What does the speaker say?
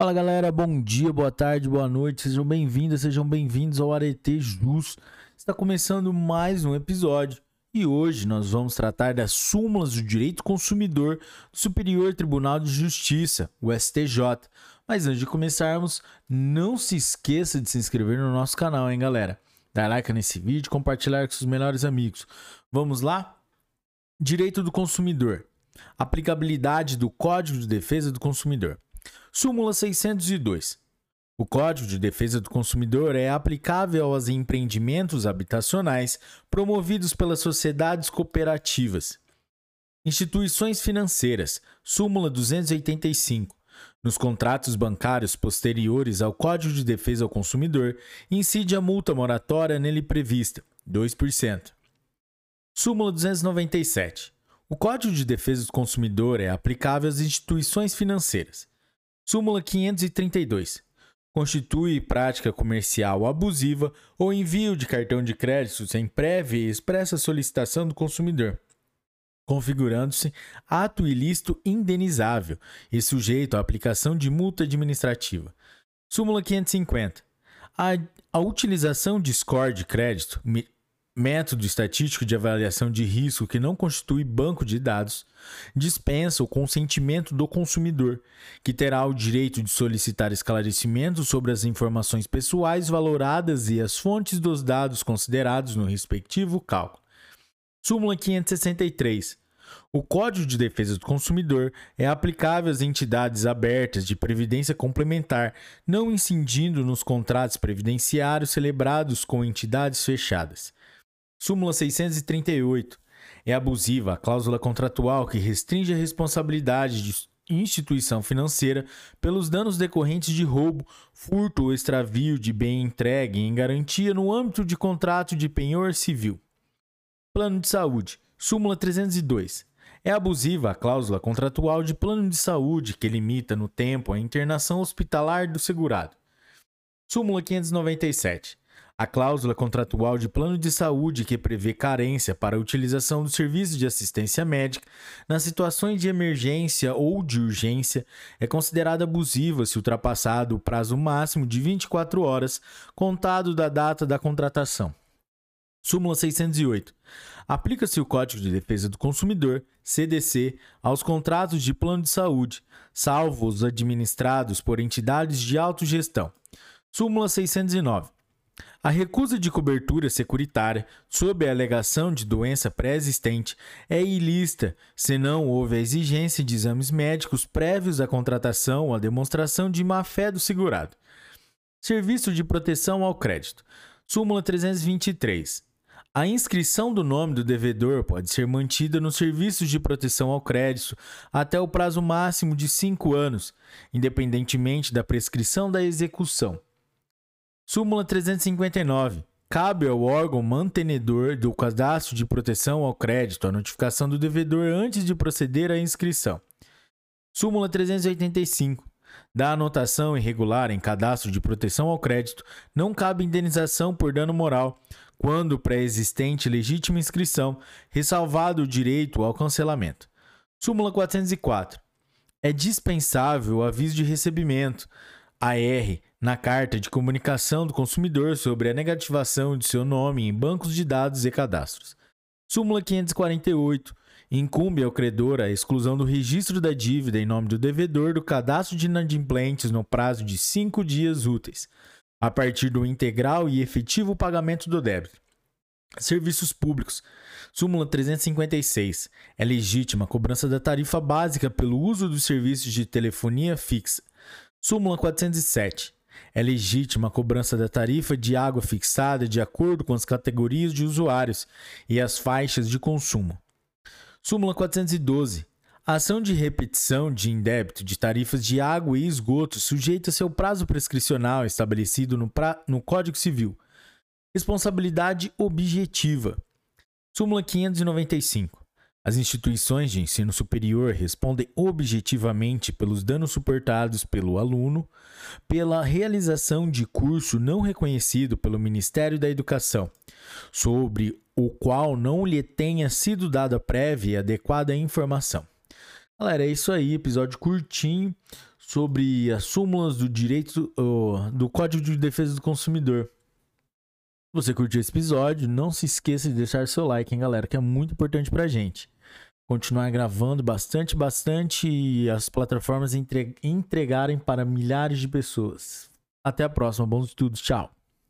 Fala galera, bom dia, boa tarde, boa noite, sejam bem-vindos, sejam bem-vindos ao Arete Jus. Está começando mais um episódio e hoje nós vamos tratar das súmulas do direito consumidor do Superior Tribunal de Justiça, o STJ. Mas antes de começarmos, não se esqueça de se inscrever no nosso canal, hein, galera? Dar like nesse vídeo, compartilhar com seus melhores amigos. Vamos lá? Direito do consumidor. Aplicabilidade do Código de Defesa do Consumidor. Súmula 602. O Código de Defesa do Consumidor é aplicável aos empreendimentos habitacionais promovidos pelas sociedades cooperativas. Instituições financeiras. Súmula 285. Nos contratos bancários posteriores ao Código de Defesa ao Consumidor, incide a multa moratória nele prevista, 2%. Súmula 297. O Código de Defesa do Consumidor é aplicável às instituições financeiras. Súmula 532. Constitui prática comercial abusiva ou envio de cartão de crédito sem prévia e expressa solicitação do consumidor, configurando-se ato ilícito indenizável e sujeito à aplicação de multa administrativa. Súmula 550. A, a utilização de score de crédito método estatístico de avaliação de risco que não constitui banco de dados, dispensa o consentimento do consumidor, que terá o direito de solicitar esclarecimentos sobre as informações pessoais valoradas e as fontes dos dados considerados no respectivo cálculo. Súmula 563. O Código de Defesa do Consumidor é aplicável às entidades abertas de previdência complementar, não incidindo nos contratos previdenciários celebrados com entidades fechadas. Súmula 638. É abusiva a cláusula contratual que restringe a responsabilidade de instituição financeira pelos danos decorrentes de roubo, furto ou extravio de bem entregue em garantia no âmbito de contrato de penhor civil. Plano de saúde. Súmula 302. É abusiva a cláusula contratual de plano de saúde que limita no tempo a internação hospitalar do segurado. Súmula 597. A cláusula contratual de plano de saúde que prevê carência para a utilização do serviço de assistência médica nas situações de emergência ou de urgência é considerada abusiva se ultrapassado o prazo máximo de 24 horas contado da data da contratação. Súmula 608. Aplica-se o Código de Defesa do Consumidor, CDC, aos contratos de plano de saúde, salvo os administrados por entidades de autogestão. Súmula 609. A recusa de cobertura securitária, sob a alegação de doença pré-existente, é ilícita se não houve a exigência de exames médicos prévios à contratação ou à demonstração de má-fé do segurado. Serviço de proteção ao crédito. Súmula 323. A inscrição do nome do devedor pode ser mantida nos serviços de proteção ao crédito até o prazo máximo de cinco anos, independentemente da prescrição da execução. Súmula 359. Cabe ao órgão mantenedor do cadastro de proteção ao crédito a notificação do devedor antes de proceder à inscrição. Súmula 385. Da anotação irregular em cadastro de proteção ao crédito, não cabe indenização por dano moral, quando pré-existente legítima inscrição, ressalvado o direito ao cancelamento. Súmula 404. É dispensável o aviso de recebimento, AR, na carta de comunicação do consumidor sobre a negativação de seu nome em bancos de dados e cadastros. Súmula 548. Incumbe ao credor a exclusão do registro da dívida em nome do devedor do cadastro de inadimplentes no prazo de cinco dias úteis, a partir do integral e efetivo pagamento do débito. Serviços públicos. Súmula 356. É legítima a cobrança da tarifa básica pelo uso dos serviços de telefonia fixa. Súmula 407. É legítima a cobrança da tarifa de água fixada de acordo com as categorias de usuários e as faixas de consumo. Súmula 412. A ação de repetição de indébito de tarifas de água e esgoto sujeita-se ao prazo prescricional estabelecido no, pra... no Código Civil. Responsabilidade objetiva. Súmula 595. As instituições de ensino superior respondem objetivamente pelos danos suportados pelo aluno, pela realização de curso não reconhecido pelo Ministério da Educação, sobre o qual não lhe tenha sido dada prévia e adequada informação. Galera, é isso aí, episódio curtinho sobre as súmulas do direito do Código de Defesa do Consumidor. Você curtiu esse episódio, não se esqueça de deixar seu like, hein, galera, que é muito importante pra gente. Continuar gravando bastante, bastante e as plataformas entregarem para milhares de pessoas. Até a próxima, bons estudos, tchau.